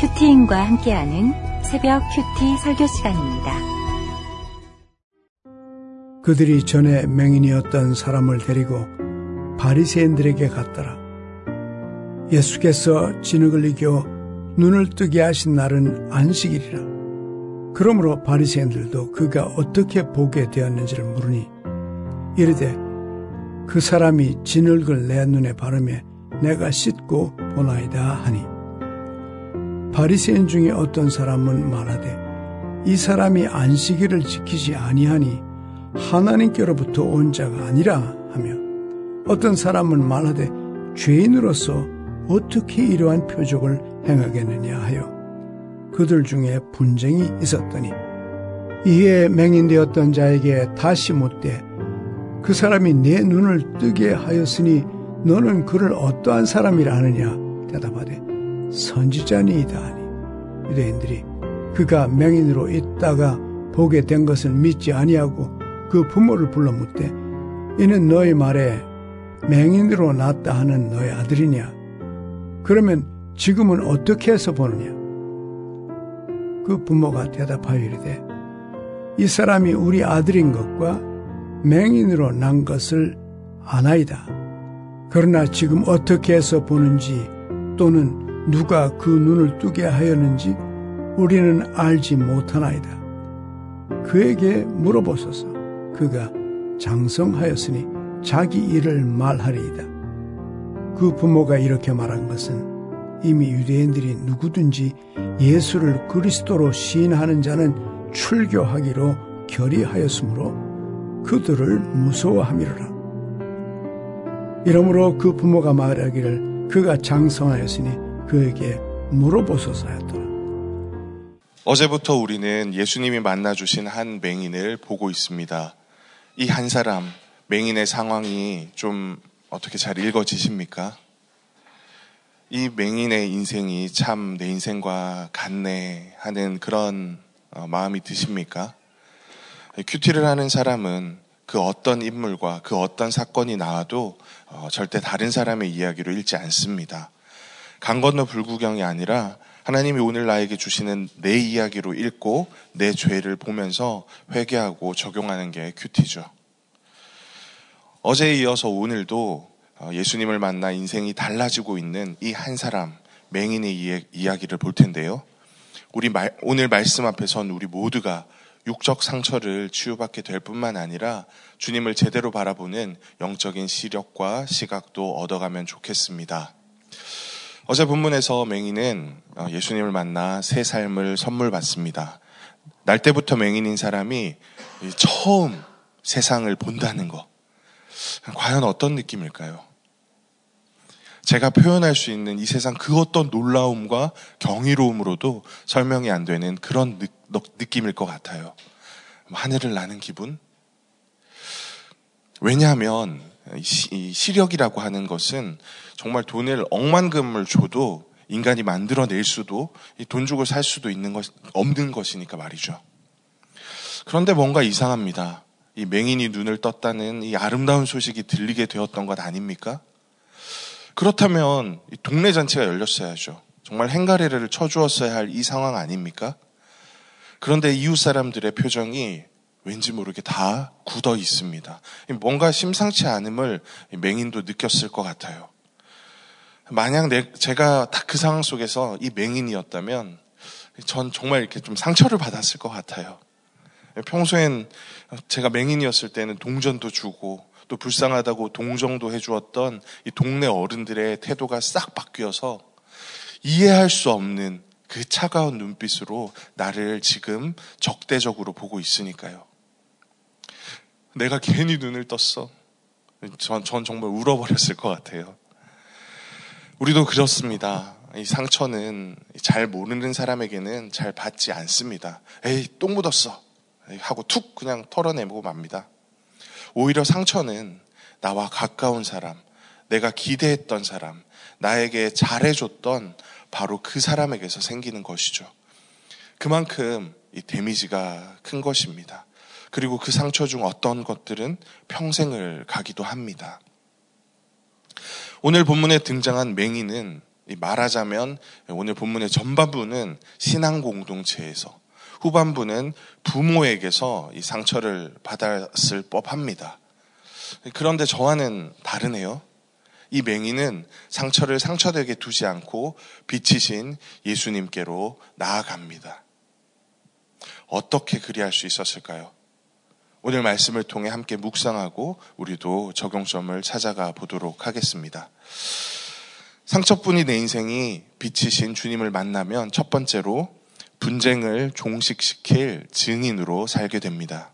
큐티인과 함께하는 새벽 큐티 설교 시간입니다. 그들이 전에 맹인이었던 사람을 데리고 바리새인들에게 갔더라. 예수께서 진흙을 이겨 눈을 뜨게 하신 날은 안식일이라. 그러므로 바리새인들도 그가 어떻게 보게 되었는지를 물으니 이르되 그 사람이 진흙을 내 눈에 바르며 내가 씻고 보나이다 하니 바리새인 중에 어떤 사람은 말하되 이 사람이 안식일을 지키지 아니하니 하나님께로부터 온 자가 아니라 하며 어떤 사람은 말하되 죄인으로서 어떻게 이러한 표적을 행하겠느냐 하여 그들 중에 분쟁이 있었더니 이에 맹인되었던 자에게 다시 묻되 그 사람이 내 눈을 뜨게 하였으니 너는 그를 어떠한 사람이라 하느냐? 대답하되 선지자니이다 하니. 유대인들이 그가 맹인으로 있다가 보게 된 것을 믿지 아니하고 그 부모를 불러 묻되 이는 너희 말에 맹인으로 낳았다 하는 너희 아들이냐? 그러면 지금은 어떻게 해서 보느냐? 그 부모가 대답하여 이르되 이 사람이 우리 아들인 것과 맹인으로 난 것을 아나이다. 그러나 지금 어떻게 해서 보는지 또는 누가 그 눈을 뜨게 하였는지 우리는 알지 못하나이다. 그에게 물어보소서. 그가 장성하였으니 자기 일을 말하리이다. 그 부모가 이렇게 말한 것은 이미 유대인들이 누구든지 예수를 그리스도로 시인하는 자는 출교하기로 결의하였으므로 그들을 무서워함이로라. 이러므로 그 부모가 말하기를 그가 장성하였으니 그에게 물어보소서 하였더라. 어제부터 우리는 예수님이 만나주신 한 맹인을 보고 있습니다. 이 한 사람, 맹인의 상황이 좀 어떻게 잘 읽어지십니까? 이 맹인의 인생이 참 내 인생과 같네 하는 그런 어, 마음이 드십니까? 큐티를 하는 사람은 그 어떤 인물과 그 어떤 사건이 나와도 어, 절대 다른 사람의 이야기로 읽지 않습니다. 강 건너 불구경이 아니라 하나님이 오늘 나에게 주시는 내 이야기로 읽고 내 죄를 보면서 회개하고 적용하는 게 큐티죠. 어제에 이어서 오늘도 어, 예수님을 만나 인생이 달라지고 있는 이 한 사람, 맹인의 이야기를 볼 텐데요. 우리 말, 오늘 말씀 앞에선 우리 모두가 육적 상처를 치유받게 될 뿐만 아니라 주님을 제대로 바라보는 영적인 시력과 시각도 얻어가면 좋겠습니다. 어제 본문에서 맹인은 어, 예수님을 만나 새 삶을 선물 받습니다. 날 때부터 맹인인 사람이 처음 세상을 본다는 것. 과연 어떤 느낌일까요? 제가 표현할 수 있는 이 세상 그 어떤 놀라움과 경이로움으로도 설명이 안 되는 그런 느, 느낌일 것 같아요. 하늘을 나는 기분? 왜냐하면 이 시력이라고 하는 것은 정말 돈을 억만금을 줘도 인간이 만들어낼 수도 돈 주고 살 수도 있는 것 없는 것이니까 말이죠. 그런데 뭔가 이상합니다. 이 맹인이 눈을 떴다는 이 아름다운 소식이 들리게 되었던 것 아닙니까? 그렇다면 동네 잔치가 열렸어야죠. 정말 행가래를 쳐주었어야 할 이 상황 아닙니까? 그런데 이웃 사람들의 표정이 왠지 모르게 다 굳어 있습니다. 뭔가 심상치 않음을 맹인도 느꼈을 것 같아요. 만약 내, 제가 딱 그 상황 속에서 이 맹인이었다면 전 정말 이렇게 좀 상처를 받았을 것 같아요. 평소엔 제가 맹인이었을 때는 동전도 주고 또 불쌍하다고 동정도 해주었던 이 동네 어른들의 태도가 싹 바뀌어서 이해할 수 없는 그 차가운 눈빛으로 나를 지금 적대적으로 보고 있으니까요. 내가 괜히 눈을 떴어. 전, 전 정말 울어버렸을 것 같아요. 우리도 그렇습니다. 이 상처는 잘 모르는 사람에게는 잘 받지 않습니다. 에이, 똥 묻었어. 하고 툭 그냥 털어내고 맙니다. 오히려 상처는 나와 가까운 사람, 내가 기대했던 사람, 나에게 잘해줬던 바로 그 사람에게서 생기는 것이죠. 그만큼 이 데미지가 큰 것입니다. 그리고 그 상처 중 어떤 것들은 평생을 가기도 합니다. 오늘 본문에 등장한 맹인은 말하자면 오늘 본문의 전반부는 신앙 공동체에서 후반부는 부모에게서 이 상처를 받았을 법합니다. 그런데 저와는 다르네요. 이 맹인은 상처를 상처되게 두지 않고 빛이신 예수님께로 나아갑니다. 어떻게 그리할 수 있었을까요? 오늘 말씀을 통해 함께 묵상하고 우리도 적용점을 찾아가 보도록 하겠습니다. 상처뿐이 내 인생이 빛이신 주님을 만나면 첫 번째로 분쟁을 종식시킬 증인으로 살게 됩니다.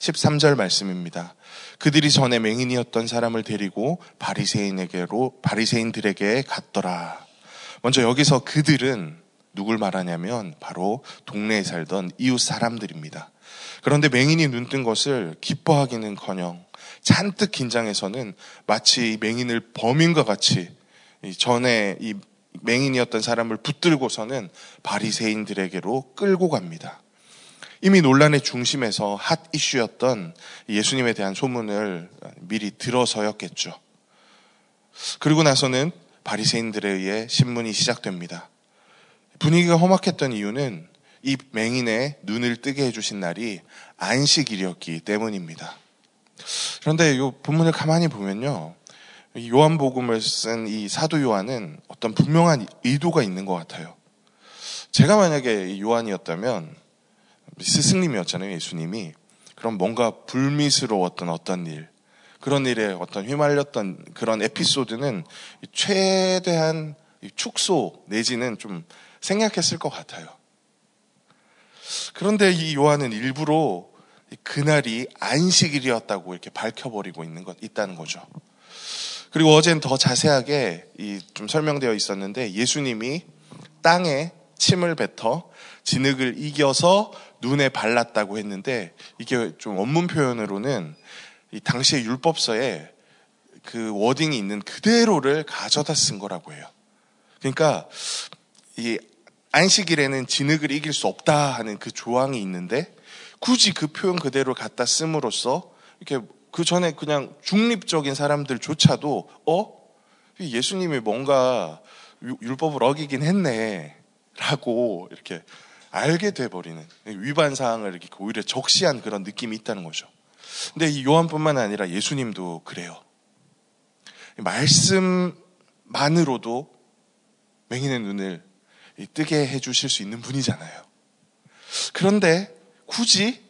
13절 말씀입니다. 그들이 전에 맹인이었던 사람을 데리고 바리새인에게로 바리새인들에게 갔더라. 먼저 여기서 그들은 누굴 말하냐면 바로 동네에 살던 이웃 사람들입니다. 그런데 맹인이 눈 뜬 것을 기뻐하기는커녕 잔뜩 긴장해서는 마치 맹인을 범인과 같이 전에 이 맹인이었던 사람을 붙들고서는 바리새인들에게로 끌고 갑니다. 이미 논란의 중심에서 핫 이슈였던 예수님에 대한 소문을 미리 들어서였겠죠. 그리고 나서는 바리새인들에 의해 신문이 시작됩니다. 분위기가 험악했던 이유는 이 맹인의 눈을 뜨게 해주신 날이 안식일이었기 때문입니다. 그런데 이 본문을 가만히 보면요. 요한복음을 쓴 이 사도 요한은 어떤 분명한 의도가 있는 것 같아요. 제가 만약에 요한이었다면 스승님이었잖아요, 예수님이. 그럼 뭔가 불미스러웠던 어떤 일, 그런 일에 어떤 휘말렸던 그런 에피소드는 최대한 축소 내지는 좀 생략했을 것 같아요. 그런데 이 요한은 일부러 그날이 안식일이었다고 이렇게 밝혀버리고 있는 것, 있다는 거죠. 그리고 어젠 더 자세하게 좀 설명되어 있었는데 예수님이 땅에 침을 뱉어 진흙을 이겨서 눈에 발랐다고 했는데 이게 좀 원문 표현으로는 이 당시의 율법서에 그 워딩이 있는 그대로를 가져다 쓴 거라고 해요. 그러니까 이 안식일에는 진흙을 이길 수 없다 하는 그 조항이 있는데 굳이 그 표현 그대로 갖다 씀으로써 이렇게 그 전에 그냥 중립적인 사람들조차도 어 예수님이 뭔가 율법을 어기긴 했네 라고 이렇게 알게 돼버리는 위반 사항을 이렇게 오히려 적시한 그런 느낌이 있다는 거죠. 근데 이 요한뿐만 아니라 예수님도 그래요. 말씀만으로도 맹인의 눈을 뜨게 해주실 수 있는 분이잖아요. 그런데 굳이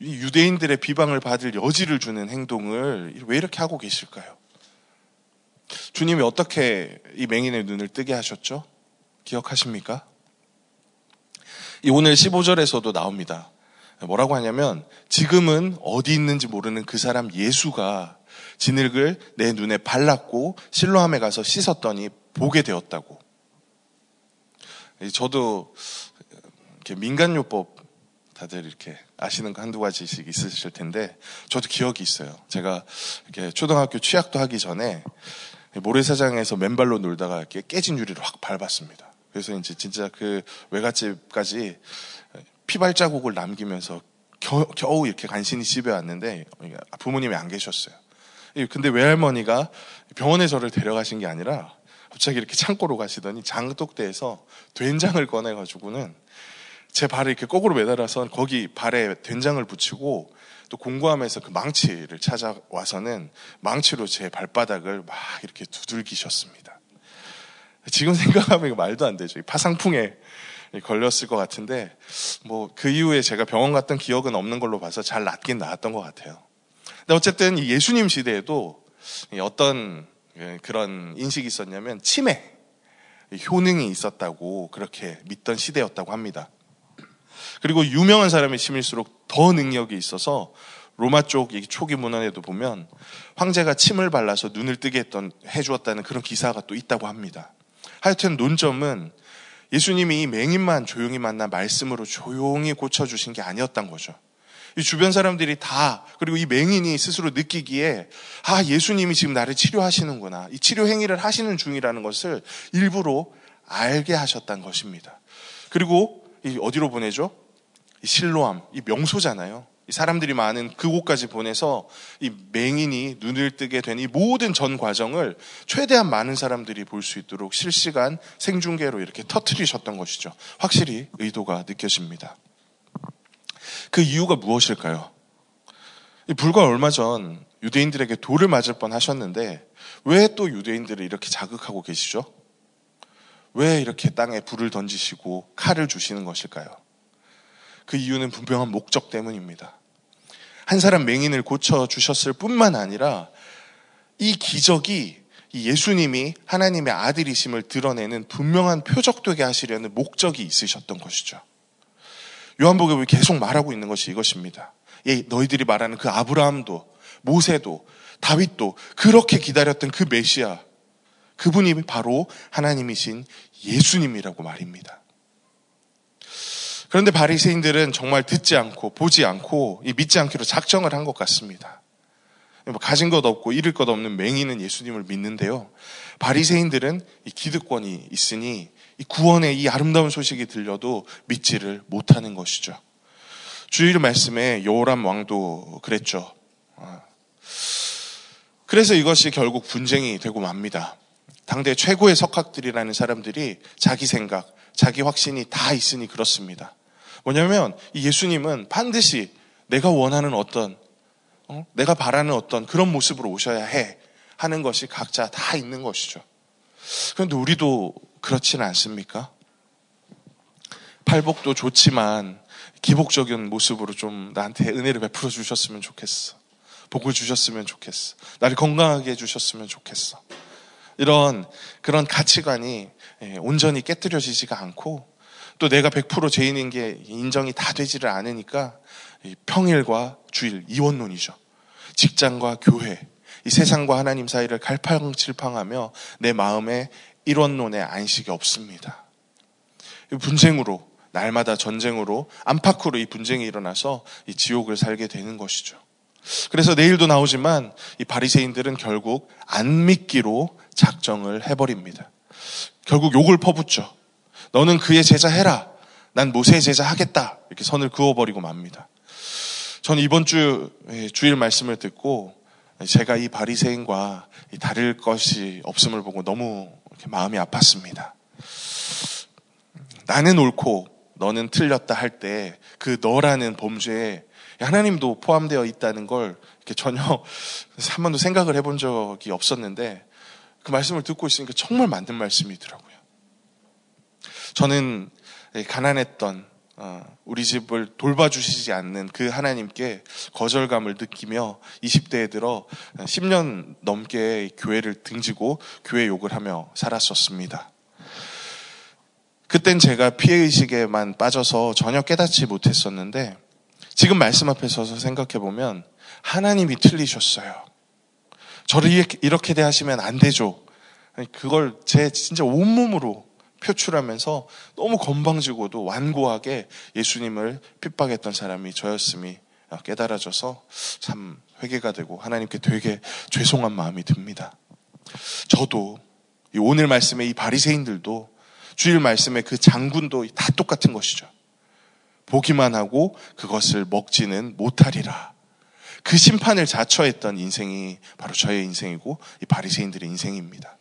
유대인들의 비방을 받을 여지를 주는 행동을 왜 이렇게 하고 계실까요? 주님이 어떻게 이 맹인의 눈을 뜨게 하셨죠? 기억하십니까? 이 오늘 15절에서도 나옵니다. 뭐라고 하냐면 지금은 어디 있는지 모르는 그 사람 예수가 진흙을 내 눈에 발랐고 실로함에 가서 씻었더니 보게 되었다고. 저도 민간요법 다들 이렇게 아시는 거 한두 가지씩 있으실 텐데 저도 기억이 있어요. 제가 이렇게 초등학교 취약도 하기 전에 모래사장에서 맨발로 놀다가 이렇게 깨진 유리를 확 밟았습니다. 그래서 이제 진짜 그 외갓집까지 피발자국을 남기면서 겨, 겨우 이렇게 간신히 집에 왔는데 부모님이 안 계셨어요. 근데 외할머니가 병원에 저를 데려가신 게 아니라 갑자기 이렇게 창고로 가시더니 장독대에서 된장을 꺼내가지고는 제 발을 이렇게 거꾸로 매달아서 거기 발에 된장을 붙이고 또 공구함에서 그 망치를 찾아와서는 망치로 제 발바닥을 막 이렇게 두들기셨습니다. 지금 생각하면 말도 안 되죠. 파상풍에 걸렸을 것 같은데 뭐 그 이후에 제가 병원 갔던 기억은 없는 걸로 봐서 잘 낫긴 나았던 것 같아요. 근데 어쨌든 예수님 시대에도 어떤 예, 그런 인식이 있었냐면 치매, 효능이 있었다고 그렇게 믿던 시대였다고 합니다. 그리고 유명한 사람의 침일수록 더 능력이 있어서 로마 쪽 초기 문헌에도 보면 황제가 침을 발라서 눈을 뜨게 했던 해주었다는 그런 기사가 또 있다고 합니다. 하여튼 논점은 예수님이 맹인만 조용히 만나 말씀으로 조용히 고쳐주신 게 아니었던 거죠. 이 주변 사람들이 다 그리고 이 맹인이 스스로 느끼기에 아 예수님이 지금 나를 치료하시는구나 이 치료 행위를 하시는 중이라는 것을 일부러 알게 하셨던 것입니다. 그리고 이 어디로 보내죠? 이 실로암 이 명소잖아요. 사람들이 많은 그곳까지 보내서 이 맹인이 눈을 뜨게 된 이 모든 전 과정을 최대한 많은 사람들이 볼 수 있도록 실시간 생중계로 이렇게 터트리셨던 것이죠. 확실히 의도가 느껴집니다. 그 이유가 무엇일까요? 불과 얼마 전 유대인들에게 돌을 맞을 뻔 하셨는데 왜 또 유대인들을 이렇게 자극하고 계시죠? 왜 이렇게 땅에 불을 던지시고 칼을 주시는 것일까요? 그 이유는 분명한 목적 때문입니다. 한 사람 맹인을 고쳐 주셨을 뿐만 아니라 이 기적이 예수님이 하나님의 아들이심을 드러내는 분명한 표적 되게 하시려는 목적이 있으셨던 것이죠. 요한복음이 계속 말하고 있는 것이 이것입니다. 예, 너희들이 말하는 그 아브라함도 모세도 다윗도 그렇게 기다렸던 그 메시아 그분이 바로 하나님이신 예수님이라고 말입니다. 그런데 바리새인들은 정말 듣지 않고 보지 않고 믿지 않기로 작정을 한 것 같습니다. 뭐 가진 것 없고 잃을 것 없는 맹인은 예수님을 믿는데요. 바리새인들은 기득권이 있으니 구원의 이 아름다운 소식이 들려도 믿지를 못하는 것이죠. 주일 말씀에 요람 왕도 그랬죠. 아. 그래서 이것이 결국 분쟁이 되고 맙니다. 당대 최고의 석학들이라는 사람들이 자기 생각, 자기 확신이 다 있으니 그렇습니다. 뭐냐면 이 예수님은 반드시 내가 원하는 어떤 어? 내가 바라는 어떤 그런 모습으로 오셔야 해 하는 것이 각자 다 있는 것이죠. 그런데 우리도 그렇지는 않습니까? 팔복도 좋지만 기복적인 모습으로 좀 나한테 은혜를 베풀어 주셨으면 좋겠어. 복을 주셨으면 좋겠어. 나를 건강하게 해주셨으면 좋겠어. 이런 그런 가치관이 예, 온전히 깨뜨려지지가 않고 또 내가 100% 죄인인 게 인정이 다 되지를 않으니까 평일과 주일 이원론이죠. 직장과 교회, 이 세상과 하나님 사이를 갈팡질팡하며 내 마음에 일원론의 안식이 없습니다. 분쟁으로 날마다 전쟁으로 안팎으로 이 분쟁이 일어나서 이 지옥을 살게 되는 것이죠. 그래서 내일도 나오지만 이 바리새인들은 결국 안 믿기로 작정을 해버립니다. 결국 욕을 퍼붓죠. 너는 그의 제자 해라. 난 모세의 제자 하겠다. 이렇게 선을 그어버리고 맙니다. 저는 이번 주 예, 주일 말씀을 듣고 제가 이 바리새인과 다를 것이 없음을 보고 너무 마음이 아팠습니다. 나는 옳고 너는 틀렸다 할 때 그 너라는 범죄에 하나님도 포함되어 있다는 걸 전혀 한 번도 생각을 해본 적이 없었는데 그 말씀을 듣고 있으니까 정말 맞는 말씀이더라고요. 저는 가난했던 어, 우리 집을 돌봐주시지 않는 그 하나님께 거절감을 느끼며 20대에 들어 10년 넘게 교회를 등지고 교회 욕을 하며 살았었습니다. 그땐 제가 피해의식에만 빠져서 전혀 깨닫지 못했었는데 지금 말씀 앞에 서서 생각해 보면 하나님이 틀리셨어요. 저를 이렇게 대하시면 안 되죠. 그걸 제 진짜 온몸으로 표출하면서 너무 건방지고도 완고하게 예수님을 핍박했던 사람이 저였음이 깨달아져서 참 회개가 되고 하나님께 되게 죄송한 마음이 듭니다. 저도 오늘 말씀에 이 바리새인들도 주일 말씀에 그 장군도 다 똑같은 것이죠. 보기만 하고 그것을 먹지는 못하리라. 그 심판을 자처했던 인생이 바로 저의 인생이고 이 바리새인들의 인생입니다.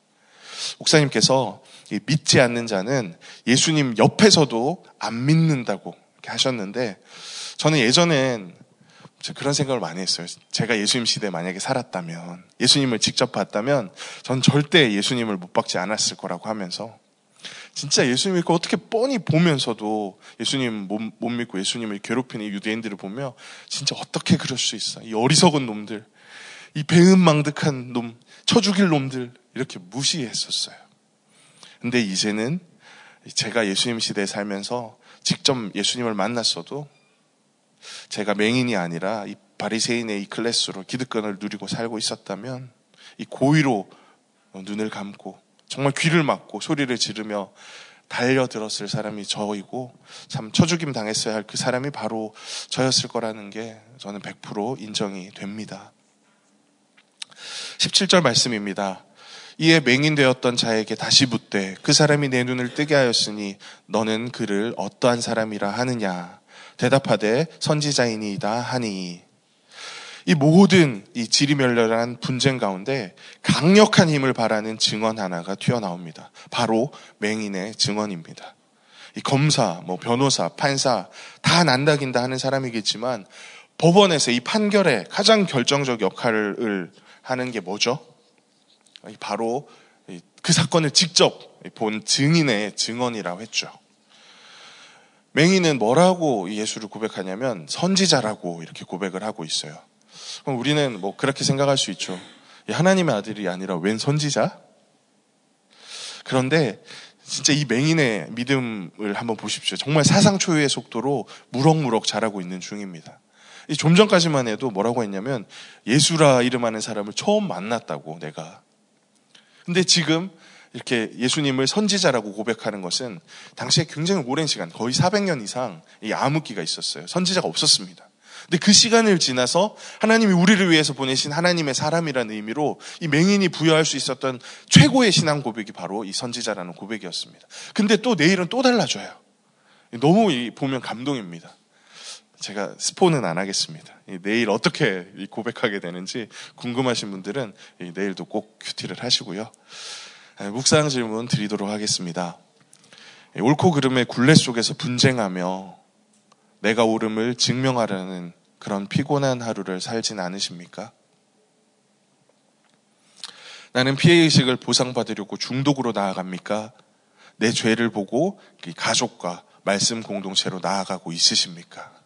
목사님께서 믿지 않는 자는 예수님 옆에서도 안 믿는다고 하셨는데 저는 예전엔 그런 생각을 많이 했어요. 제가 예수님 시대에 만약에 살았다면, 예수님을 직접 봤다면, 전 절대 예수님을 못 박지 않았을 거라고 하면서, 진짜 예수님을 어떻게 뻔히 보면서도 예수님 못, 못 믿고 예수님을 괴롭히는 유대인들을 보며 진짜 어떻게 그럴 수 있어. 이 어리석은 놈들, 이 배은망덕한 놈, 쳐 죽일 놈들 이렇게 무시했었어요. 근데 이제는 제가 예수님 시대에 살면서 직접 예수님을 만났어도 제가 맹인이 아니라 이 바리새인의 이 클래스로 기득권을 누리고 살고 있었다면 이 고의로 눈을 감고 정말 귀를 막고 소리를 지르며 달려들었을 사람이 저이고 참 처죽임 당했어야 할 그 사람이 바로 저였을 거라는 게 저는 100% 인정이 됩니다. 17절 말씀입니다. 이에 맹인되었던 자에게 다시 묻되 그 사람이 내 눈을 뜨게 하였으니 너는 그를 어떠한 사람이라 하느냐 대답하되 선지자이니이다 하니 이 모든 이 지리멸렬한 분쟁 가운데 강력한 힘을 바라는 증언 하나가 튀어나옵니다. 바로 맹인의 증언입니다. 이 검사, 뭐 변호사, 판사 다 난다긴다 하는 사람이겠지만 법원에서 이 판결에 가장 결정적 역할을 하는 게 뭐죠? 바로 그 사건을 직접 본 증인의 증언이라고 했죠. 맹인은 뭐라고 예수를 고백하냐면 선지자라고 이렇게 고백을 하고 있어요. 그럼 우리는 뭐 그렇게 생각할 수 있죠. 하나님의 아들이 아니라 웬 선지자? 그런데 진짜 이 맹인의 믿음을 한번 보십시오. 정말 사상 초유의 속도로 무럭무럭 자라고 있는 중입니다. 좀 전까지만 해도 뭐라고 했냐면 예수라 이름하는 사람을 처음 만났다고 내가. 근데 지금 이렇게 예수님을 선지자라고 고백하는 것은 당시에 굉장히 오랜 시간, 거의 400년 이상 이 암흑기가 있었어요. 선지자가 없었습니다. 근데 그 시간을 지나서 하나님이 우리를 위해서 보내신 하나님의 사람이라는 의미로 이 맹인이 부여할 수 있었던 최고의 신앙 고백이 바로 이 선지자라는 고백이었습니다. 근데 또 내일은 또 달라져요. 너무 보면 감동입니다. 제가 스포는 안 하겠습니다. 내일 어떻게 고백하게 되는지 궁금하신 분들은 내일도 꼭 큐티를 하시고요. 묵상 질문 드리도록 하겠습니다. 옳고 그름의 굴레 속에서 분쟁하며 내가 옳음을 증명하려는 그런 피곤한 하루를 살진 않으십니까? 나는 피해의식을 보상받으려고 중독으로 나아갑니까? 내 죄를 보고 가족과 말씀 공동체로 나아가고 있으십니까?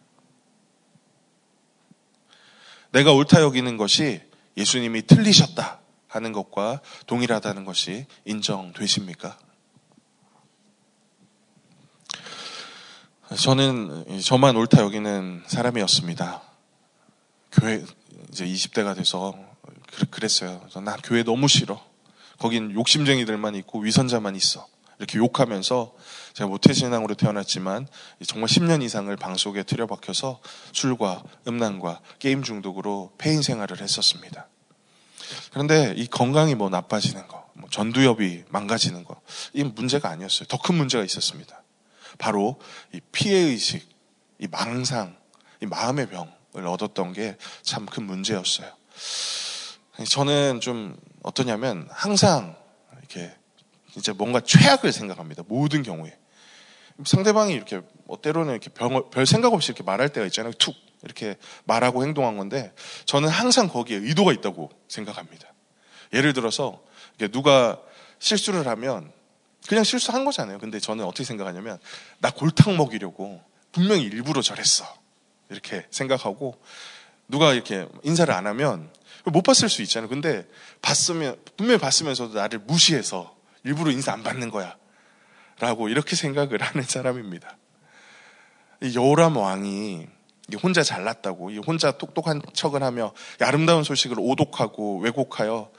내가 옳다 여기는 것이 예수님이 틀리셨다 하는 것과 동일하다는 것이 인정되십니까? 저는 저만 옳다 여기는 사람이었습니다. 교회 이제 20대가 돼서 그랬어요. 나 교회 너무 싫어. 거긴 욕심쟁이들만 있고 위선자만 있어. 이렇게 욕하면서 제가 모태신앙으로 태어났지만 정말 10년 이상을 방 속에 들여박혀서 술과 음란과 게임 중독으로 폐인 생활을 했었습니다. 그런데 이 건강이 뭐 나빠지는 거, 뭐 전두엽이 망가지는 거, 이 문제가 아니었어요. 더 큰 문제가 있었습니다. 바로 이 피해의식, 이 망상, 이 마음의 병을 얻었던 게 참 큰 문제였어요. 저는 좀 어떠냐면 항상 이렇게 이제 뭔가 최악을 생각합니다. 모든 경우에. 상대방이 이렇게 뭐 때로는 이렇게 별, 별 생각 없이 이렇게 말할 때가 있잖아요. 툭 이렇게 말하고 행동한 건데 저는 항상 거기에 의도가 있다고 생각합니다. 예를 들어서 누가 실수를 하면 그냥 실수한 거잖아요. 근데 저는 어떻게 생각하냐면 나 골탕 먹이려고 분명히 일부러 저랬어. 이렇게 생각하고 누가 이렇게 인사를 안 하면 못 봤을 수 있잖아요. 근데 봤으면 분명히 봤으면서도 나를 무시해서 일부러 인사 안 받는 거야. 라고 이렇게 생각을 하는 사람입니다. 여호람 왕이 혼자 잘났다고, 혼자 똑똑한 척을 하며 아름다운 소식을 오독하고 왜곡하여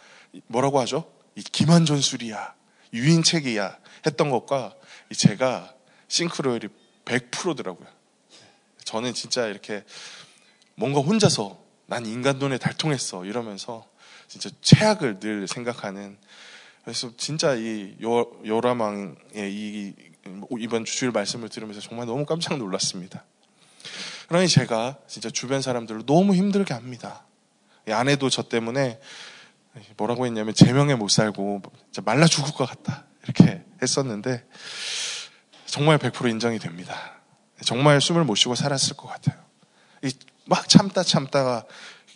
뭐라고 하죠? 이 기만 전술이야. 유인책이야 했던 것과 제가 싱크로율이 100%더라고요. 저는 진짜 이렇게 뭔가 혼자서 난 인간 눈에 달통했어 이러면서 진짜 최악을 늘 생각하는 그래서 진짜 이 요, 요라망의 이 이번 주일 말씀을 들으면서 정말 너무 깜짝 놀랐습니다. 그러니 제가 진짜 주변 사람들을 너무 힘들게 합니다. 아내도 저 때문에 뭐라고 했냐면 제명에 못 살고 말라 죽을 것 같다 이렇게 했었는데 정말 100% 인정이 됩니다. 정말 숨을 못 쉬고 살았을 것 같아요. 막 참다 참다가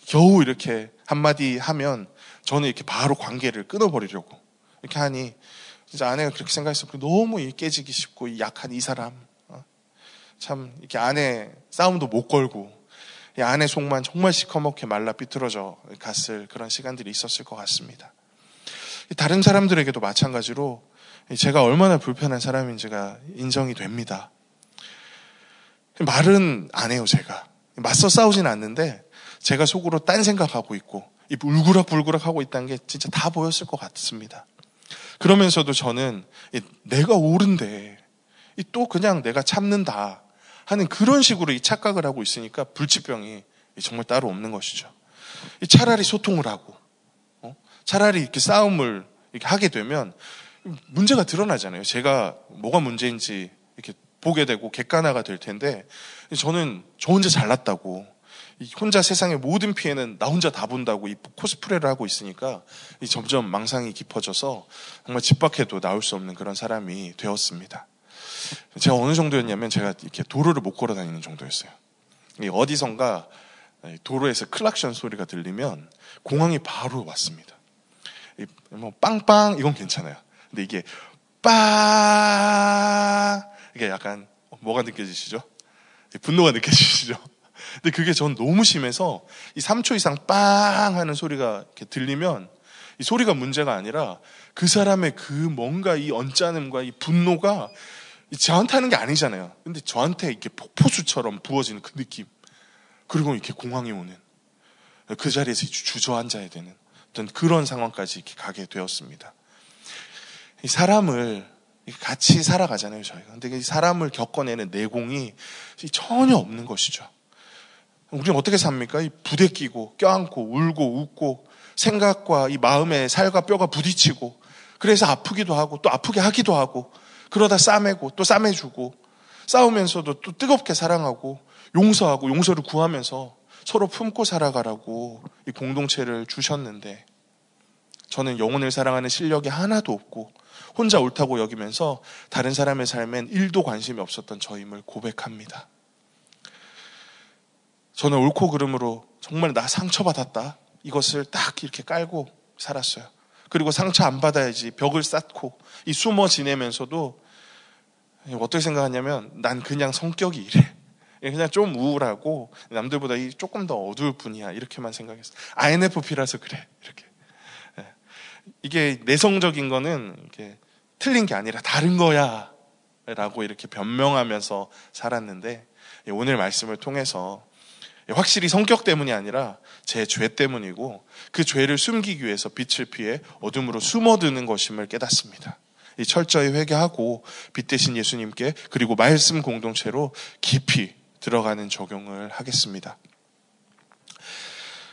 겨우 이렇게 한마디 하면 저는 이렇게 바로 관계를 끊어버리려고 이렇게 하니 진짜 아내가 그렇게 생각했어. 너무 깨지기 쉽고 약한 이 사람 어? 참 이렇게 아내 싸움도 못 걸고 이 아내 속만 정말 시커멓게 말라 삐뚤어져 갔을 그런 시간들이 있었을 것 같습니다. 다른 사람들에게도 마찬가지로 제가 얼마나 불편한 사람인지가 인정이 됩니다. 말은 안 해요, 제가. 맞서 싸우진 않는데 제가 속으로 딴 생각하고 있고 이 울그락불그락 하고 있다는 게 진짜 다 보였을 것 같습니다. 그러면서도 저는 내가 옳은데 또 그냥 내가 참는다. 하는 그런 식으로 이 착각을 하고 있으니까 불치병이 정말 따로 없는 것이죠. 차라리 소통을 하고, 어? 차라리 이렇게 싸움을 이렇게 하게 되면 문제가 드러나잖아요. 제가 뭐가 문제인지 이렇게 보게 되고 객관화가 될 텐데 저는 저 혼자 잘났다고 혼자 세상의 모든 피해는 나 혼자 다 본다고 이 코스프레를 하고 있으니까 점점 망상이 깊어져서 정말 집 밖에도 나올 수 없는 그런 사람이 되었습니다. 제가 어느 정도였냐면 제가 이렇게 도로를 못 걸어 다니는 정도였어요. 어디선가 도로에서 클락션 소리가 들리면 공항이 바로 왔습니다. 뭐 빵빵 이건 괜찮아요. 근데 이게 빵 이게 약간 뭐가 느껴지시죠? 분노가 느껴지시죠? 근데 그게 전 너무 심해서 이 3초 이상 빵 하는 소리가 이렇게 들리면 이 소리가 문제가 아니라 그 사람의 그 뭔가 이 언짢음과 이 분노가 저한테 하는 게 아니잖아요. 근데 저한테 이렇게 폭포수처럼 부어지는 그 느낌. 그리고 이렇게 공황이 오는 그 자리에서 주저앉아야 되는 어떤 그런 상황까지 이렇게 가게 되었습니다. 이 사람을 같이 살아가잖아요, 저희가. 근데 이 사람을 겪어내는 내공이 전혀 없는 것이죠. 우리는 어떻게 삽니까? 이 부대 끼고, 껴안고, 울고, 웃고, 생각과 이 마음의 살과 뼈가 부딪히고, 그래서 아프기도 하고, 또 아프게 하기도 하고, 그러다 싸매고, 또 싸매주고, 싸우면서도 또 뜨겁게 사랑하고, 용서하고, 용서를 구하면서 서로 품고 살아가라고 이 공동체를 주셨는데, 저는 영혼을 사랑하는 실력이 하나도 없고, 혼자 옳다고 여기면서 다른 사람의 삶엔 일도 관심이 없었던 저임을 고백합니다. 저는 옳고 그름으로 정말 나 상처받았다. 이것을 딱 이렇게 깔고 살았어요. 그리고 상처 안 받아야지 벽을 쌓고 이 숨어 지내면서도 어떻게 생각하냐면 난 그냥 성격이 이래. 그냥 좀 우울하고 남들보다 조금 더 어두울 뿐이야. 이렇게만 생각했어. INFP라서 그래. 이렇게. 예. 이게 내성적인 거는 이게 틀린 게 아니라 다른 거야. 라고 이렇게 변명하면서 살았는데 오늘 말씀을 통해서 확실히 성격 때문이 아니라 제 죄 때문이고 그 죄를 숨기기 위해서 빛을 피해 어둠으로 숨어드는 것임을 깨닫습니다. 이 철저히 회개하고 빛 대신 예수님께 그리고 말씀 공동체로 깊이 들어가는 적용을 하겠습니다.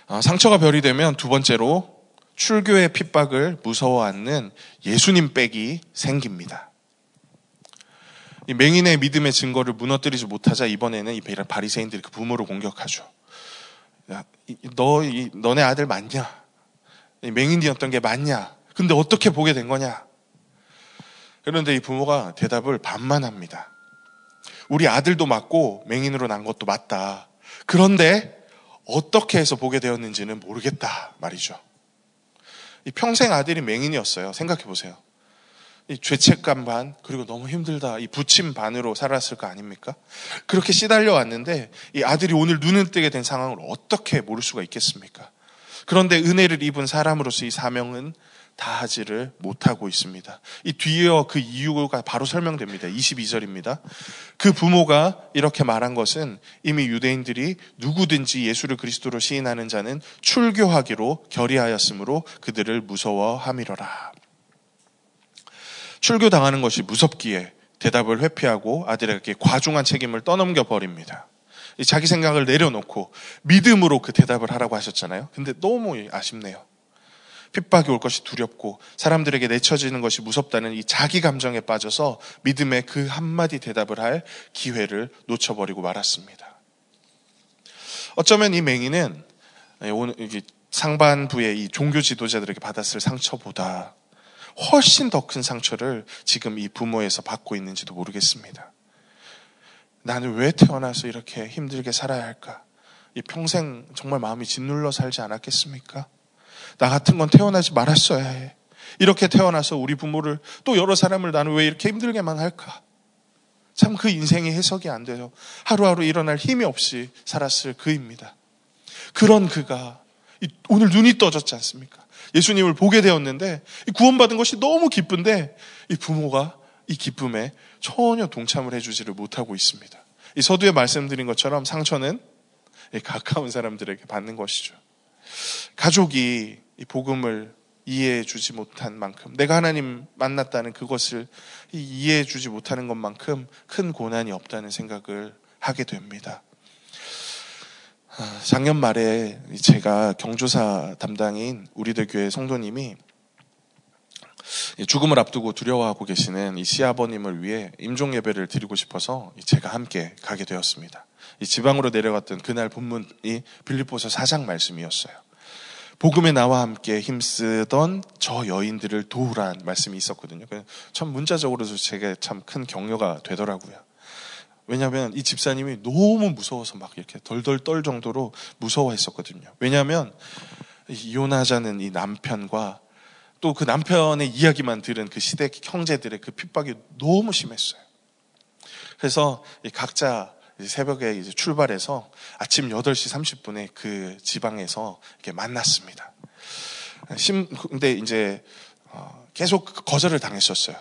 아, 상처가 별이 되면 두 번째로 출교의 핍박을 무서워 하는 예수님 빽이 생깁니다. 이 맹인의 믿음의 증거를 무너뜨리지 못하자 이번에는 이 바리새인들이 그 부모를 공격하죠. 야, 너, 이, 너네 아들 맞냐? 맹인이었던 게 맞냐? 근데 어떻게 보게 된 거냐? 그런데 이 부모가 대답을 반만 합니다. 우리 아들도 맞고 맹인으로 난 것도 맞다. 그런데 어떻게 해서 보게 되었는지는 모르겠다 말이죠. 평생 아들이 맹인이었어요. 생각해 보세요. 이 죄책감 반 그리고 너무 힘들다 이 부침 반으로 살았을 거 아닙니까? 그렇게 시달려 왔는데 이 아들이 오늘 눈을 뜨게 된 상황을 어떻게 모를 수가 있겠습니까? 그런데 은혜를 입은 사람으로서 이 사명은 다하지를 못하고 있습니다. 이 뒤에어 그 이유가 바로 설명됩니다. 22절입니다. 그 부모가 이렇게 말한 것은 이미 유대인들이 누구든지 예수를 그리스도로 시인하는 자는 출교하기로 결의하였으므로 그들을 무서워함이러라. 출교당하는 것이 무섭기에 대답을 회피하고 아들에게 과중한 책임을 떠넘겨 버립니다. 자기 생각을 내려놓고 믿음으로 그 대답을 하라고 하셨잖아요. 근데 너무 아쉽네요. 핍박이 올 것이 두렵고 사람들에게 내쳐지는 것이 무섭다는 이 자기 감정에 빠져서 믿음의 그 한마디 대답을 할 기회를 놓쳐버리고 말았습니다. 어쩌면 이 맹인은 오늘 상반부의 이 종교 지도자들에게 받았을 상처보다 훨씬 더 큰 상처를 지금 이 부모에서 받고 있는지도 모르겠습니다. 나는 왜 태어나서 이렇게 힘들게 살아야 할까? 이 평생 정말 마음이 짓눌러 살지 않았겠습니까? 나 같은 건 태어나지 말았어야 해. 이렇게 태어나서 우리 부모를 또 여러 사람을 나는 왜 이렇게 힘들게만 할까? 참 그 인생이 해석이 안 돼요. 하루하루 일어날 힘이 없이 살았을 그입니다. 그런 그가 오늘 눈이 떠졌지 않습니까? 예수님을 보게 되었는데 구원받은 것이 너무 기쁜데 이 부모가 이 기쁨에 전혀 동참을 해주지를 못하고 있습니다. 이 서두에 말씀드린 것처럼 상처는 가까운 사람들에게 받는 것이죠. 가족이 이 복음을 이해해 주지 못한 만큼 내가 하나님 만났다는 그것을 이해해 주지 못하는 것만큼 큰 고난이 없다는 생각을 하게 됩니다. 아, 작년 말에 제가 경조사 담당인 우리들 교회 성도님이 죽음을 앞두고 두려워하고 계시는 이 시아버님을 위해 임종 예배를 드리고 싶어서 제가 함께 가게 되었습니다. 이 지방으로 내려갔던 그날 본문이 빌립보서 4장 말씀이었어요. 복음에 나와 함께 힘쓰던 저 여인들을 도우란 말씀이 있었거든요. 참 문자적으로도 제게 참 큰 격려가 되더라고요. 왜냐하면 이 집사님이 너무 무서워서 막 이렇게 덜덜 떨 정도로 무서워했었거든요. 왜냐하면 이혼하자는 이 남편과 또 그 남편의 이야기만 들은 그 시대 형제들의 그 핍박이 너무 심했어요. 그래서 각자 새벽에 이제 출발해서 아침 8시 30분에 그 지방에서 이렇게 만났습니다. 근데 이제 어, 계속 거절을 당했었어요.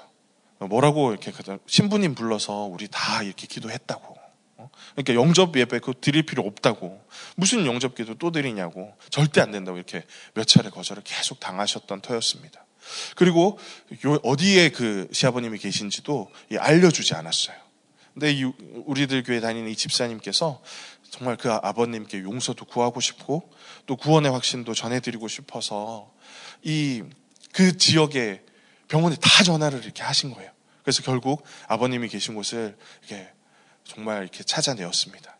뭐라고 이렇게 신부님 불러서 우리 다 이렇게 기도했다고. 어? 그러니까 영접 예배 그 드릴 필요 없다고. 무슨 영접 기도 또 드리냐고. 절대 안 된다고 이렇게 몇 차례 거절을 계속 당하셨던 터였습니다. 그리고 어디에 그 시아버님이 계신지도 알려주지 않았어요. 근데 이 우리들 교회 다니는 이 집사님께서 정말 그 아버님께 용서도 구하고 싶고 또 구원의 확신도 전해드리고 싶어서 이 그 지역의 병원에 다 전화를 이렇게 하신 거예요. 그래서 결국 아버님이 계신 곳을 이렇게 정말 이렇게 찾아내었습니다.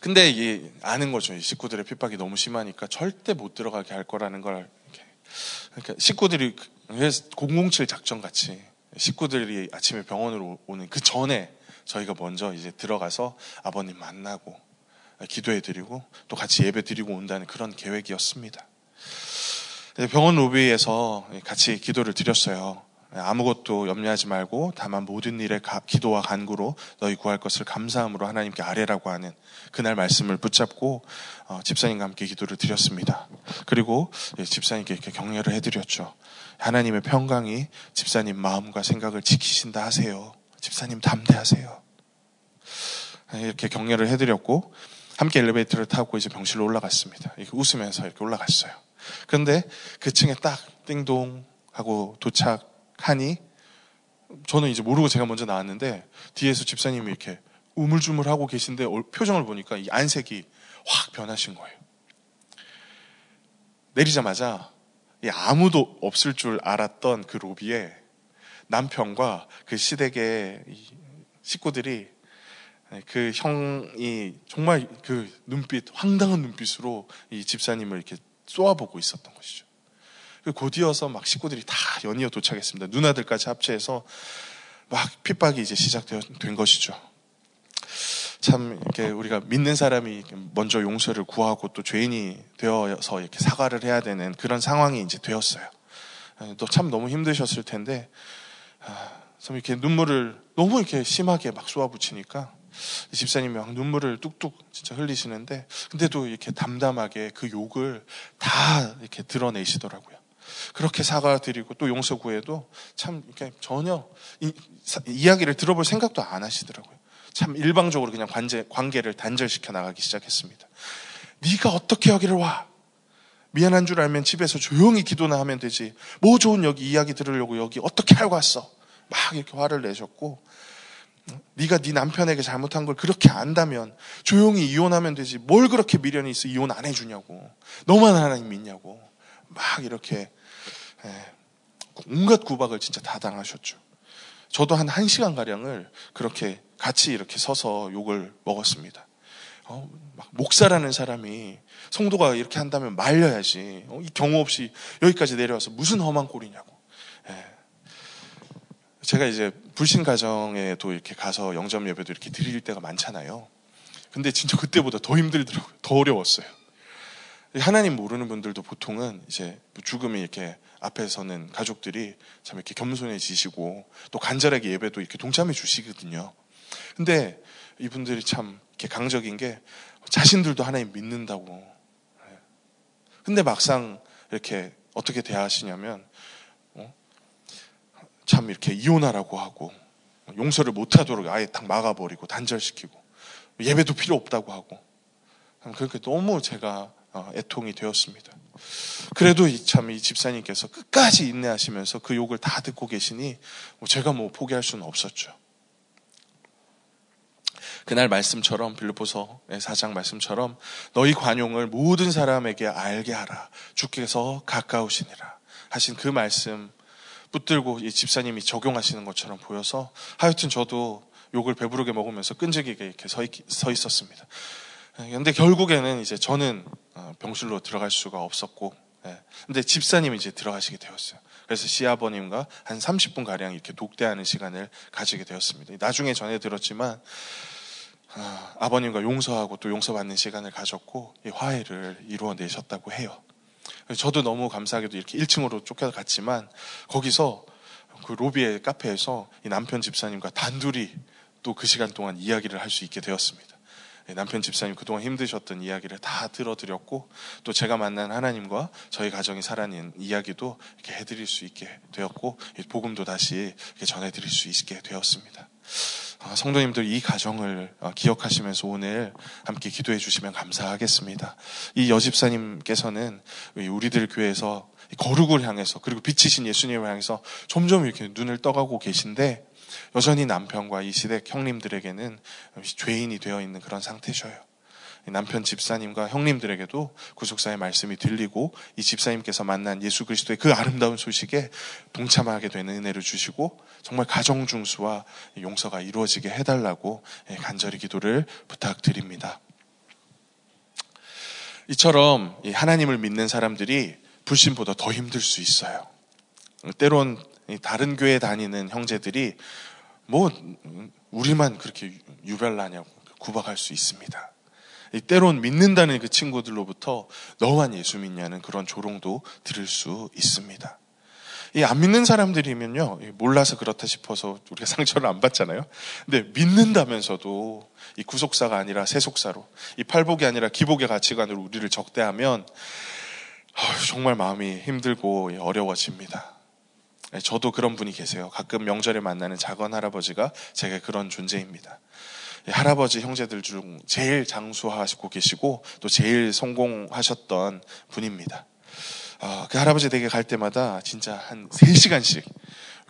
근데 이 아는 거죠. 이 식구들의 핍박이 너무 심하니까 절대 못 들어가게 할 거라는 걸. 그러니까 식구들이 007 작전 같이 식구들이 아침에 병원으로 오는 그 전에 저희가 먼저 이제 들어가서 아버님 만나고 기도해 드리고 또 같이 예배 드리고 온다는 그런 계획이었습니다. 병원 로비에서 같이 기도를 드렸어요. 아무것도 염려하지 말고 다만 모든 일에 기도와 간구로 너희 구할 것을 감사함으로 하나님께 아뢰라고 하는 그날 말씀을 붙잡고 어, 집사님과 함께 기도를 드렸습니다. 그리고 예, 집사님께 이렇게 격려를 해드렸죠. 하나님의 평강이 집사님 마음과 생각을 지키신다 하세요. 집사님 담대하세요. 이렇게 격려를 해드렸고 함께 엘리베이터를 타고 이제 병실로 올라갔습니다. 이렇게 웃으면서 이렇게 올라갔어요. 그런데 그 층에 딱 띵동 하고 도착하니 저는 이제 모르고 제가 먼저 나왔는데 뒤에서 집사님이 이렇게 우물쭈물하고 계신데 표정을 보니까 이 안색이 확 변하신 거예요. 내리자마자 아무도 없을 줄 알았던 그 로비에 남편과 그 시댁의 식구들이 그 형이 정말 그 눈빛, 황당한 눈빛으로 이 집사님을 이렇게 쏘아보고 있었던 것이죠. 곧이어서 막 식구들이 다 연이어 도착했습니다. 누나들까지 합체해서 막 핍박이 이제 시작된 것이죠. 참 이렇게 우리가 믿는 사람이 먼저 용서를 구하고 또 죄인이 되어서 이렇게 사과를 해야 되는 그런 상황이 이제 되었어요. 또 참 너무 힘드셨을 텐데 아, 참 이렇게 눈물을 너무 이렇게 심하게 막 쏘아붙이니까 집사님이 막 눈물을 뚝뚝 진짜 흘리시는데 근데도 이렇게 담담하게 그 욕을 다 이렇게 드러내시더라고요. 그렇게 사과드리고 또 용서 구해도 참 이렇게 전혀 이, 이야기를 들어볼 생각도 안 하시더라고요. 참 일방적으로 그냥 관제, 관계를 단절시켜 나가기 시작했습니다. 네가 어떻게 여기를 와? 미안한 줄 알면 집에서 조용히 기도나 하면 되지. 뭐 좋은 여기 이야기 들으려고 여기 어떻게 알고 왔어? 막 이렇게 화를 내셨고 네가 네 남편에게 잘못한 걸 그렇게 안다면 조용히 이혼하면 되지. 뭘 그렇게 미련이 있어 이혼 안 해주냐고. 너만 하나님 믿냐고. 막 이렇게 예, 온갖 구박을 진짜 다 당하셨죠. 저도 한 1시간 가량을 그렇게 같이 이렇게 서서 욕을 먹었습니다. 어, 목사라는 사람이 성도가 이렇게 한다면 말려야지. 어, 이 경우 없이 여기까지 내려와서 무슨 험한 꼴이냐고. 예. 제가 이제 불신 가정에도 이렇게 가서 영점 예배도 이렇게 드릴 때가 많잖아요. 근데 진짜 그때보다 더 힘들더라고요. 더 어려웠어요. 하나님 모르는 분들도 보통은 이제 죽음이 이렇게 앞에서는 가족들이 참 이렇게 겸손해지시고 또 간절하게 예배도 이렇게 동참해 주시거든요. 근데 이분들이 참 이렇게 강적인 게 자신들도 하나님 믿는다고. 예. 근데 막상 이렇게 어떻게 대하시냐면 어? 참 이렇게 이혼하라고 하고 용서를 못하도록 아예 딱 막아버리고 단절시키고 예배도 필요 없다고 하고 그렇게 너무 제가 어, 애통이 되었습니다. 그래도 참 이 집사님께서 끝까지 인내하시면서 그 욕을 다 듣고 계시니 뭐 제가 뭐 포기할 수는 없었죠. 그날 말씀처럼 빌립보서 사장 말씀처럼 너희 관용을 모든 사람에게 알게 하라 주께서 가까우시니라 하신 그 말씀 붙들고 이 집사님이 적용하시는 것처럼 보여서 하여튼 저도 욕을 배부르게 먹으면서 끈질기게 이렇게 서, 있, 서 있었습니다. 근데 결국에는 이제 저는 어, 병실로 들어갈 수가 없었고, 예. 근데 집사님이 이제 들어가시게 되었어요. 그래서 시아버님과 한 30분 가량 이렇게 독대하는 시간을 가지게 되었습니다. 나중에 전해 들었지만 아, 아버님과 용서하고 또 용서받는 시간을 가졌고 화해를 이루어내셨다고 해요. 저도 너무 감사하게도 이렇게 1층으로 쫓겨갔지만 거기서 그 로비의 카페에서 이 남편 집사님과 단둘이 또 그 시간 동안 이야기를 할 수 있게 되었습니다. 남편 집사님 그동안 힘드셨던 이야기를 다 들어드렸고 또 제가 만난 하나님과 저희 가정이 살아낸 이야기도 이렇게 해드릴 수 있게 되었고 복음도 다시 전해드릴 수 있게 되었습니다. 아, 성도님들 이 가정을 어, 기억하시면서 오늘 함께 기도해 주시면 감사하겠습니다. 이 여집사님께서는 우리들 교회에서 거룩을 향해서 그리고 빛이신 예수님을 향해서 점점 이렇게 눈을 떠가고 계신데 여전히 남편과 이 시댁 형님들에게는 죄인이 되어 있는 그런 상태셔요. 남편 집사님과 형님들에게도 구속사의 말씀이 들리고 이 집사님께서 만난 예수 그리스도의 그 아름다운 소식에 동참하게 되는 은혜를 주시고 정말 가정 중수와 용서가 이루어지게 해달라고 간절히 기도를 부탁드립니다. 이처럼 하나님을 믿는 사람들이 불신보다 더 힘들 수 있어요. 때론 다른 교회 다니는 형제들이 뭐 우리만 그렇게 유별나냐고 구박할 수 있습니다. 때론 믿는다는 그 친구들로부터 너만 예수 믿냐는 그런 조롱도 들을 수 있습니다. 이 안 믿는 사람들이면요, 몰라서 그렇다 싶어서 우리가 상처를 안 받잖아요. 근데 믿는다면서도 이 구속사가 아니라 세속사로, 이 팔복이 아니라 기복의 가치관으로 우리를 적대하면 정말 마음이 힘들고 어려워집니다. 저도 그런 분이 계세요. 가끔 명절에 만나는 작은 할아버지가 제가 그런 존재입니다. 할아버지 형제들 중 제일 장수하시고 계시고 또 제일 성공하셨던 분입니다. 아, 그 할아버지 댁에 갈 때마다 진짜 한 3시간씩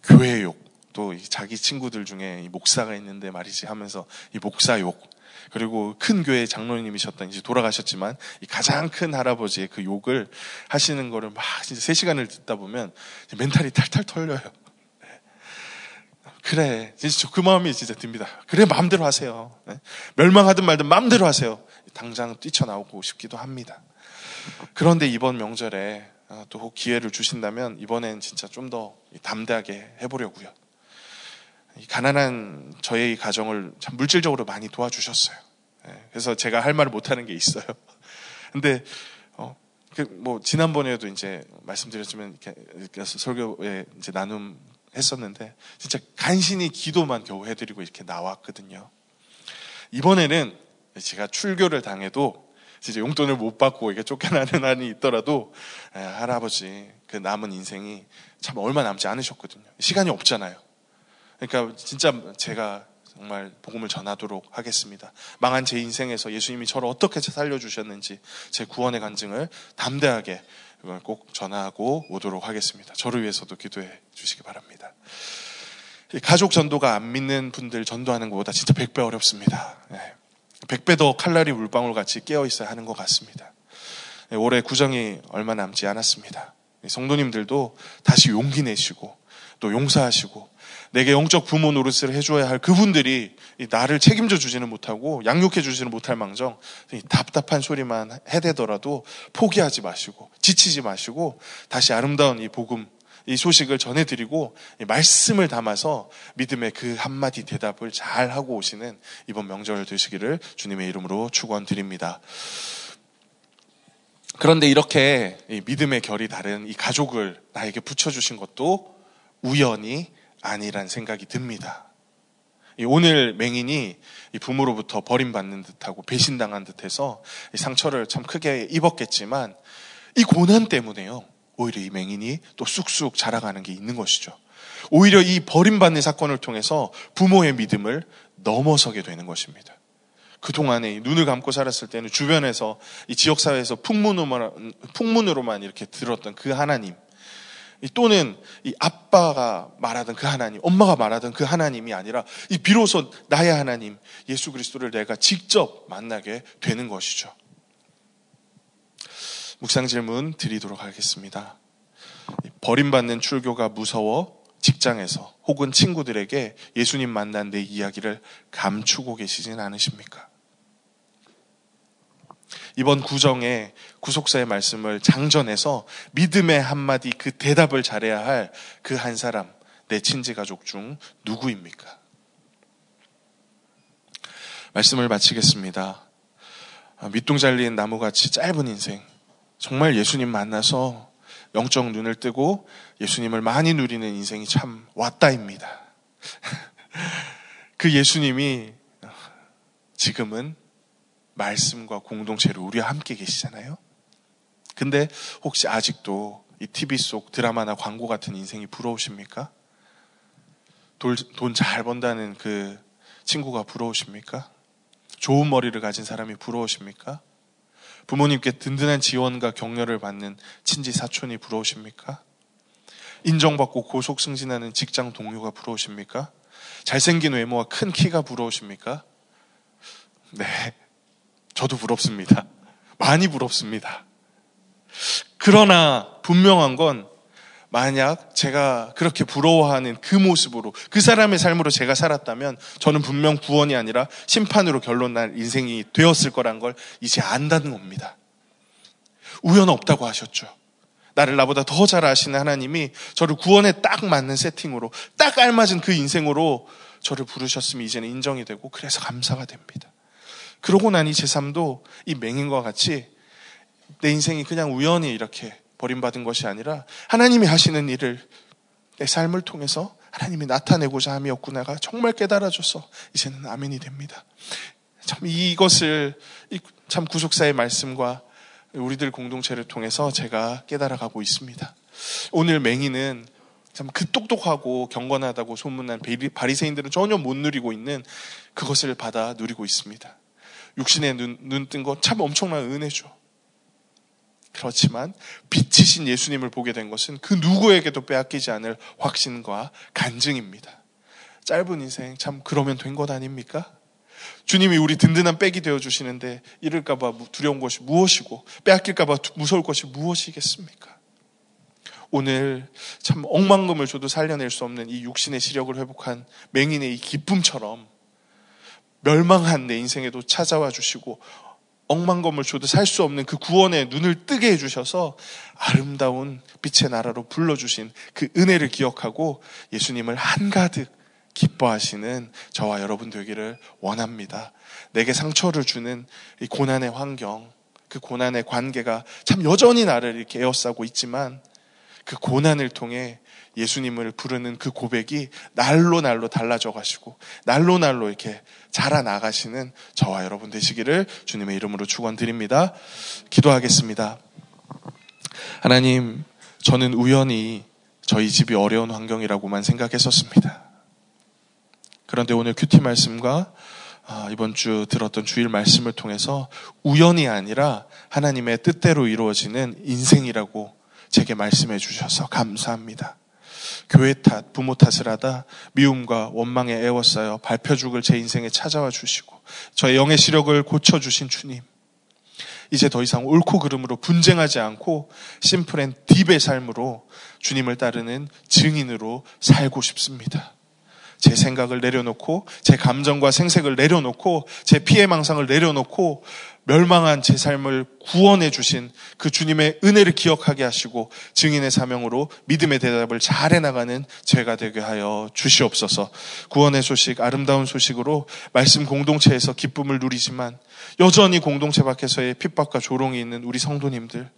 교회 욕, 또 자기 친구들 중에 목사가 있는데 말이지 하면서 이 목사 욕, 그리고 큰 교회 장로님이셨던 이제 돌아가셨지만 이 가장 큰 할아버지의 그 욕을 하시는 거를 막 진짜 3시간을 듣다 보면 멘탈이 탈탈 털려요. 그래. 진짜 그 마음이 진짜 듭니다. 그래, 마음대로 하세요. 네? 멸망하든 말든 마음대로 하세요. 당장 뛰쳐나오고 싶기도 합니다. 그런데 이번 명절에 아, 또 기회를 주신다면 이번엔 진짜 좀 더 담대하게 해보려고요. 가난한 저의 가정을 참 물질적으로 많이 도와주셨어요. 네, 그래서 제가 할 말을 못하는 게 있어요. 근데 어, 그뭐 지난번에도 이제 말씀드렸지만 이렇게 설교에 이제 나눔 했었는데 진짜 간신히 기도만 겨우 해드리고 이렇게 나왔거든요. 이번에는 제가 출교를 당해도 진짜 용돈을 못 받고 이게 쫓겨나는 한이 있더라도 에, 할아버지 그 남은 인생이 참 얼마 남지 않으셨거든요. 시간이 없잖아요. 그러니까 진짜 제가 정말 복음을 전하도록 하겠습니다. 망한 제 인생에서 예수님이 저를 어떻게 살려주셨는지 제 구원의 간증을 담대하게 꼭 전하고 오도록 하겠습니다. 저를 위해서도 기도해 주시기 바랍니다. 가족 전도가 안 믿는 분들 전도하는 것보다 진짜 100배 어렵습니다. 100배 더 칼날이 물방울 같이 깨어 있어야 하는 것 같습니다. 올해 구정이 얼마 남지 않았습니다. 성도님들도 다시 용기 내시고 또 용서하시고 내게 영적 부모 노릇을 해줘야 할 그분들이 나를 책임져 주지는 못하고 양육해 주지는 못할 망정 답답한 소리만 해대더라도 포기하지 마시고 지치지 마시고 다시 아름다운 이 복음 이 소식을 전해드리고 말씀을 담아서 믿음의 그 한마디 대답을 잘 하고 오시는 이번 명절 되시기를 주님의 이름으로 축원드립니다. 그런데 이렇게 믿음의 결이 다른 이 가족을 나에게 붙여주신 것도 우연이 아니란 생각이 듭니다. 오늘 맹인이 부모로부터 버림받는 듯하고 배신당한 듯해서 상처를 참 크게 입었겠지만 이 고난 때문에요. 오히려 이 맹인이 또 쑥쑥 자라가는 게 있는 것이죠. 오히려 이 버림받는 사건을 통해서 부모의 믿음을 넘어서게 되는 것입니다. 그동안에 눈을 감고 살았을 때는 주변에서 이 지역사회에서 풍문으로만, 풍문으로만 이렇게 들었던 그 하나님, 또는 이 아빠가 말하던 그 하나님, 엄마가 말하던 그 하나님이 아니라 이 비로소 나의 하나님, 예수 그리스도를 내가 직접 만나게 되는 것이죠. 묵상 질문 드리도록 하겠습니다. 버림받는 출교가 무서워 직장에서 혹은 친구들에게 예수님 만난 내 이야기를 감추고 계시진 않으십니까? 이번 구정에 구속사의 말씀을 장전해서 믿음의 한마디 그 대답을 잘해야 할 그 한 사람, 내 친지 가족 중 누구입니까? 말씀을 마치겠습니다. 밑동 잘린 나무같이 짧은 인생, 정말 예수님 만나서 영적 눈을 뜨고 예수님을 많이 누리는 인생이 참 왔다입니다. 그 예수님이 지금은 말씀과 공동체로 우리와 함께 계시잖아요. 근데 혹시 아직도 이 TV 속 드라마나 광고 같은 인생이 부러우십니까? 돈 잘 번다는 그 친구가 부러우십니까? 좋은 머리를 가진 사람이 부러우십니까? 부모님께 든든한 지원과 격려를 받는 친지 사촌이 부러우십니까? 인정받고 고속 승진하는 직장 동료가 부러우십니까? 잘생긴 외모와 큰 키가 부러우십니까? 네. 저도 부럽습니다. 많이 부럽습니다. 그러나 분명한 건 만약 제가 그렇게 부러워하는 그 모습으로 그 사람의 삶으로 제가 살았다면 저는 분명 구원이 아니라 심판으로 결론 날 인생이 되었을 거란 걸 이제 안다는 겁니다. 우연 없다고 하셨죠. 나를 나보다 더 잘 아시는 하나님이 저를 구원에 딱 맞는 세팅으로 딱 알맞은 그 인생으로 저를 부르셨으면 이제는 인정이 되고 그래서 감사가 됩니다. 그러고 나니 제 삶도 이 맹인과 같이 내 인생이 그냥 우연히 이렇게 버림받은 것이 아니라 하나님이 하시는 일을 내 삶을 통해서 하나님이 나타내고자 함이었구나가 정말 깨달아줘서 이제는 아멘이 됩니다. 참 이것을 참 구속사의 말씀과 우리들 공동체를 통해서 제가 깨달아가고 있습니다. 오늘 맹인은 참 그 똑똑하고 경건하다고 소문난 바리새인들은 전혀 못 누리고 있는 그것을 받아 누리고 있습니다. 육신의 눈, 눈뜬거참 엄청난 은혜죠. 그렇지만 빛이신 예수님을 보게 된 것은 그 누구에게도 빼앗기지 않을 확신과 간증입니다. 짧은 인생 참 그러면 된 것 아닙니까? 주님이 우리 든든한 백이 되어 주시는데 잃을까봐 두려운 것이 무엇이고 빼앗길까봐 무서울 것이 무엇이겠습니까? 오늘 참 억만금을 줘도 살려낼 수 없는 이 육신의 시력을 회복한 맹인의 이 기쁨처럼 멸망한 내 인생에도 찾아와 주시고 억만검을 줘도 살 수 없는 그 구원의 눈을 뜨게 해주셔서 아름다운 빛의 나라로 불러주신 그 은혜를 기억하고 예수님을 한가득 기뻐하시는 저와 여러분 되기를 원합니다. 내게 상처를 주는 이 고난의 환경, 그 고난의 관계가 참 여전히 나를 이렇게 에워싸고 있지만 그 고난을 통해 예수님을 부르는 그 고백이 날로 날로 달라져 가시고 날로 날로 이렇게 자라 나가시는 저와 여러분 되시기를 주님의 이름으로 축원드립니다. 기도하겠습니다. 하나님, 저는 우연히 저희 집이 어려운 환경이라고만 생각했었습니다. 그런데 오늘 큐티 말씀과 아, 이번 주 들었던 주일 말씀을 통해서 우연이 아니라 하나님의 뜻대로 이루어지는 인생이라고 제게 말씀해 주셔서 감사합니다. 교회 탓, 부모 탓을 하다 미움과 원망에 애워싸여 밟혀 죽을 제 인생에 찾아와 주시고 저의 영의 시력을 고쳐 주신 주님. 이제 더 이상 옳고 그름으로 분쟁하지 않고 simple and deep의 삶으로 주님을 따르는 증인으로 살고 싶습니다. 제 생각을 내려놓고 제 감정과 생색을 내려놓고 제 피해 망상을 내려놓고 멸망한 제 삶을 구원해 주신 그 주님의 은혜를 기억하게 하시고 증인의 사명으로 믿음의 대답을 잘 해 나가는 제가 되게 하여 주시옵소서. 구원의 소식, 아름다운 소식으로 말씀 공동체에서 기쁨을 누리지만 여전히 공동체 밖에서의 핍박과 조롱이 있는 우리 성도님들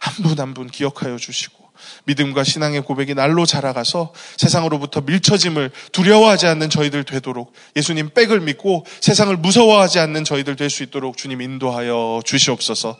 한 분 한분 기억하여 주시고 믿음과 신앙의 고백이 날로 자라가서 세상으로부터 밀쳐짐을 두려워하지 않는 저희들 되도록 예수님 백을 믿고 세상을 무서워하지 않는 저희들 될 수 있도록 주님 인도하여 주시옵소서.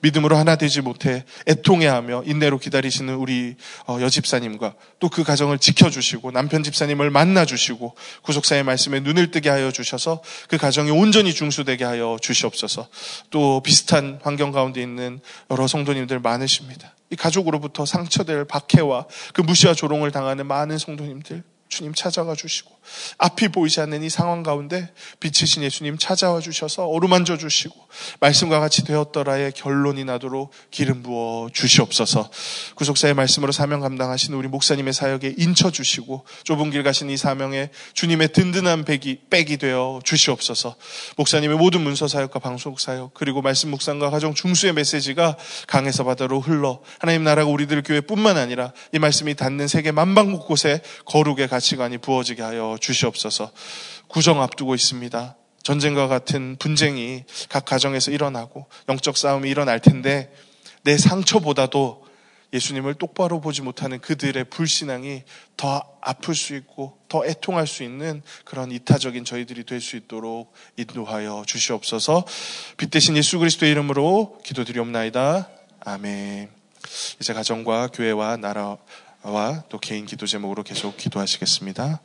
믿음으로 하나 되지 못해 애통해하며 인내로 기다리시는 우리 어, 여집사님과 또 그 가정을 지켜주시고 남편 집사님을 만나주시고 구속사의 말씀에 눈을 뜨게 하여 주셔서 그 가정이 온전히 중수되게 하여 주시옵소서. 또 비슷한 환경 가운데 있는 여러 성도님들 많으십니다. 이 가족으로부터 상처될 박해와 그 무시와 조롱을 당하는 많은 성도님들 주님 찾아가 주시고 앞이 보이지 않는 이 상황 가운데 빛이신 예수님 찾아와 주셔서 어루만져 주시고 말씀과 같이 되었더라의 결론이 나도록 기름 부어 주시옵소서. 구속사의 말씀으로 사명 감당하신 우리 목사님의 사역에 인쳐 주시고 좁은 길 가신 이 사명에 주님의 든든한 백이, 백이 되어 주시옵소서. 목사님의 모든 문서 사역과 방송 사역 그리고 말씀 묵상과 가정 중수의 메시지가 강에서 바다로 흘러 하나님 나라가 우리들 교회뿐만 아니라 이 말씀이 닿는 세계 만방 곳곳에 거룩의 가치관이 부어지게 주시옵소서. 구정 앞두고 있습니다. 전쟁과 같은 분쟁이 각 가정에서 일어나고 영적 싸움이 일어날 텐데 내 상처보다도 예수님을 똑바로 보지 못하는 그들의 불신앙이 더 아플 수 있고 더 애통할 수 있는 그런 이타적인 저희들이 될 수 있도록 인도하여 주시옵소서. 빛 대신 예수 그리스도의 이름으로 기도드리옵나이다. 아멘. 이제 가정과 교회와 나라와 또 개인 기도 제목으로 계속 기도하시겠습니다.